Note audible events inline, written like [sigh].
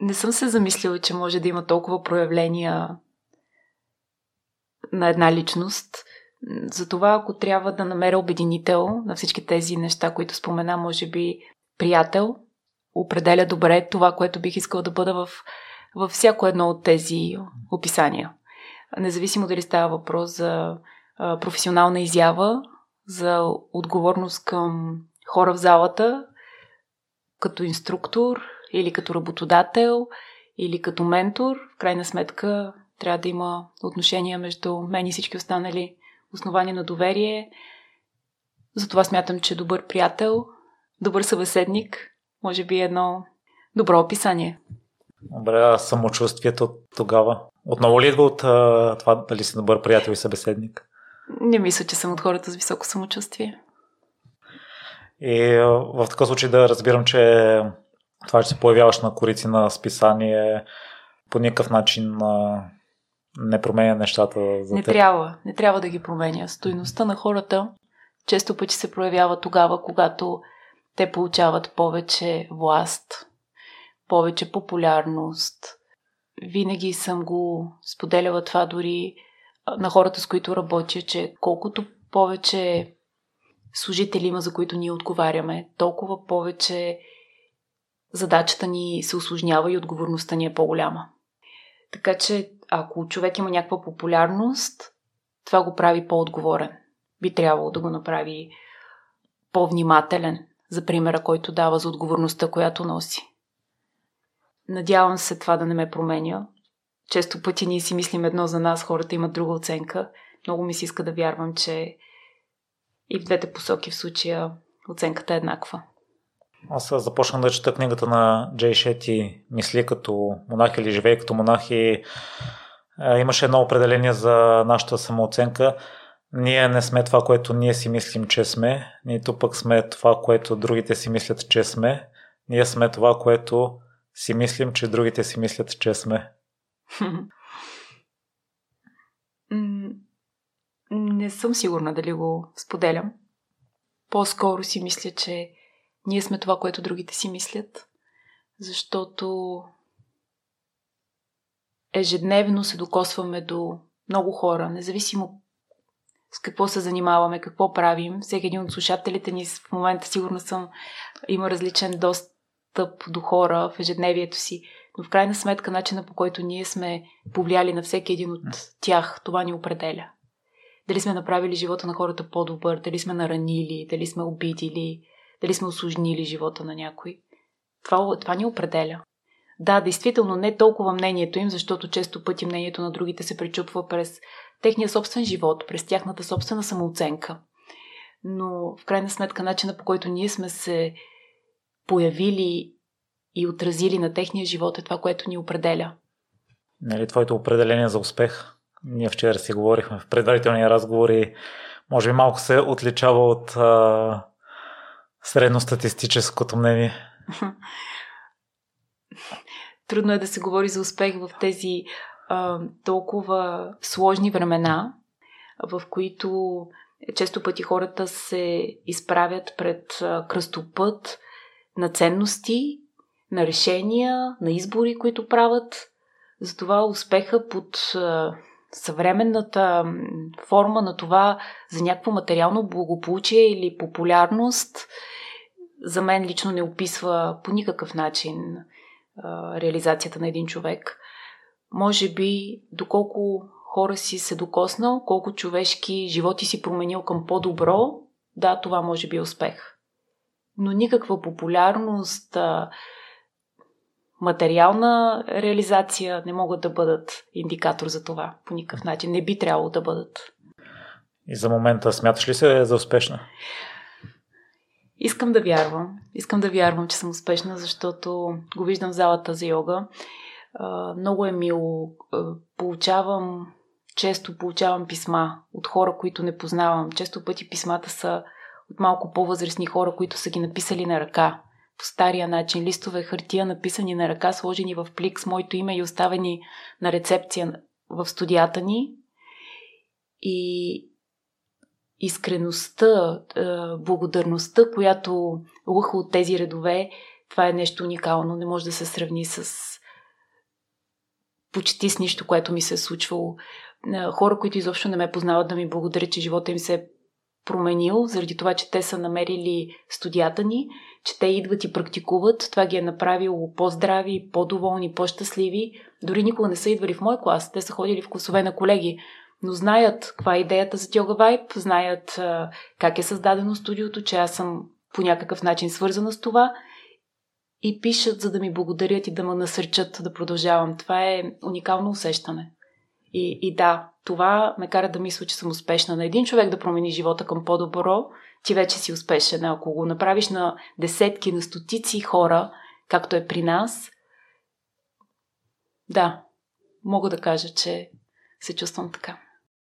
не съм се замислила, че може да има толкова проявления на една личност. Затова, ако трябва да намеря обединител на всички тези неща, които спомена, може би приятел, определя добре това, което бих искала да бъда в, във всяко едно от тези описания. Независимо дали става въпрос за професионална изява, за отговорност към хора в залата, като инструктор или като работодател или като ментор. В крайна сметка трябва да има отношения между мен и всички останали основания на доверие. Затова смятам, че добър приятел, добър събеседник, може би е едно добро описание. Добре, а самочувствието тогава? Отново ли идва от а, това дали си добър приятел и събеседник? Не мисля, че съм от хората с високо самочувствие. И в такъв случай да разбирам, че това, че се появяваш на корици на списание, по никакъв начин не променя нещата за Не теб. трябва. Не трябва да ги променя. Стойността на хората често пъти се проявява тогава, когато те получават повече власт, повече популярност. Винаги съм го споделяла това дори на хората, с които работя, че колкото повече служители има, за които ние отговаряме, толкова повече задачата ни се осложнява и отговорността ни е по-голяма. Така че, ако човек има някаква популярност, това го прави по-отговорен. Би трябвало да го направи по-внимателен за примера, който дава за отговорността, която носи. Надявам се това да не ме променя. Често пъти ние си мислим едно за нас, хората имат друга оценка. Много ми се иска да вярвам, че и в двете посоки в случая оценката е еднаква. Аз започнах да чета книгата на Джей Шети Мисли като монах или живее като монах и имаше едно определение за нашата самооценка. Ние не сме това, което ние си мислим, че сме, нито пък сме това, което другите си мислят, че сме. Ние сме това, което си мислим, че другите си мислят, че сме. [laughs] Не съм сигурна дали го споделям. По-скоро си мисля, че ние сме това, което другите си мислят, защото ежедневно се докосваме до много хора, независимо с какво се занимаваме, какво правим. Всеки един от слушателите ни в момента сигурно съм има различен достъп до хора в ежедневието си. Но в крайна сметка начина по който ние сме повлияли на всеки един от тях, това ни определя. Дали сме направили живота на хората по-добър, дали сме наранили, дали сме обидили, дали сме осложнили живота на някой. Това, това ни определя. Да, действително не толкова мнението им, защото често пъти мнението на другите се пречупва през техния собствен живот, през тяхната собствена самооценка. Но в крайна сметка начина по който ние сме се появили и отразили на техния живот е това, което ни определя. Нали, твоето определение за успех? Ние вчера си говорихме в предварителния разговор и може би малко се отличава от а, средностатистическото мнение. Трудно е да се говори за успех в тези а, толкова сложни времена, в които често пъти хората се изправят пред кръстопът на ценности, на решения, на избори, които правят. Затова успеха под съвременната форма на това за някакво материално благополучие или популярност за мен лично не описва по никакъв начин реализацията на един човек. Може би доколко хора си се докоснал, колко човешки животи си променил към по-добро, да, това може би е успех. Но никаква популярност, материална реализация не могат да бъдат индикатор за това по никакъв начин. Не би трябвало да бъдат. И за момента смяташ ли се за успешна? Искам да вярвам. Искам да вярвам, че съм успешна, защото го виждам в залата за йога. Много е мило. Получавам, често получавам писма от хора, които не познавам. Често пъти писмата са от малко по-възрастни хора, които са ги написали на ръка по стария начин. Листове хартия, написани на ръка, сложени в плик с моето име и оставени на рецепция в студията ни. И искреността, благодарността, която лъха от тези редове, това е нещо уникално. Не може да се сравни с почти с нищо, което ми се е случвало. Хора, които изобщо не ме познават, да ми благодарят, че живота им се е променил, заради това, че те са намерили студията ни, че те идват и практикуват. Това ги е направило по-здрави, по-доволни, по-щастливи. Дори никога не са идвали в мой клас. Те са ходили в класове на колеги, но знаят каква е идеята за Йога Вайб, знаят как е създадено студиото, че аз съм по някакъв начин свързана с това и пишат, за да ми благодарят и да ме насърчат да продължавам. Това е уникално усещане. И, и да, това ме кара да мисля, че съм успешна. На един човек да промени живота към по-добро, ти вече си успешен. Ако го направиш на десетки, на стотици хора, както е при нас, да, мога да кажа, че се чувствам така.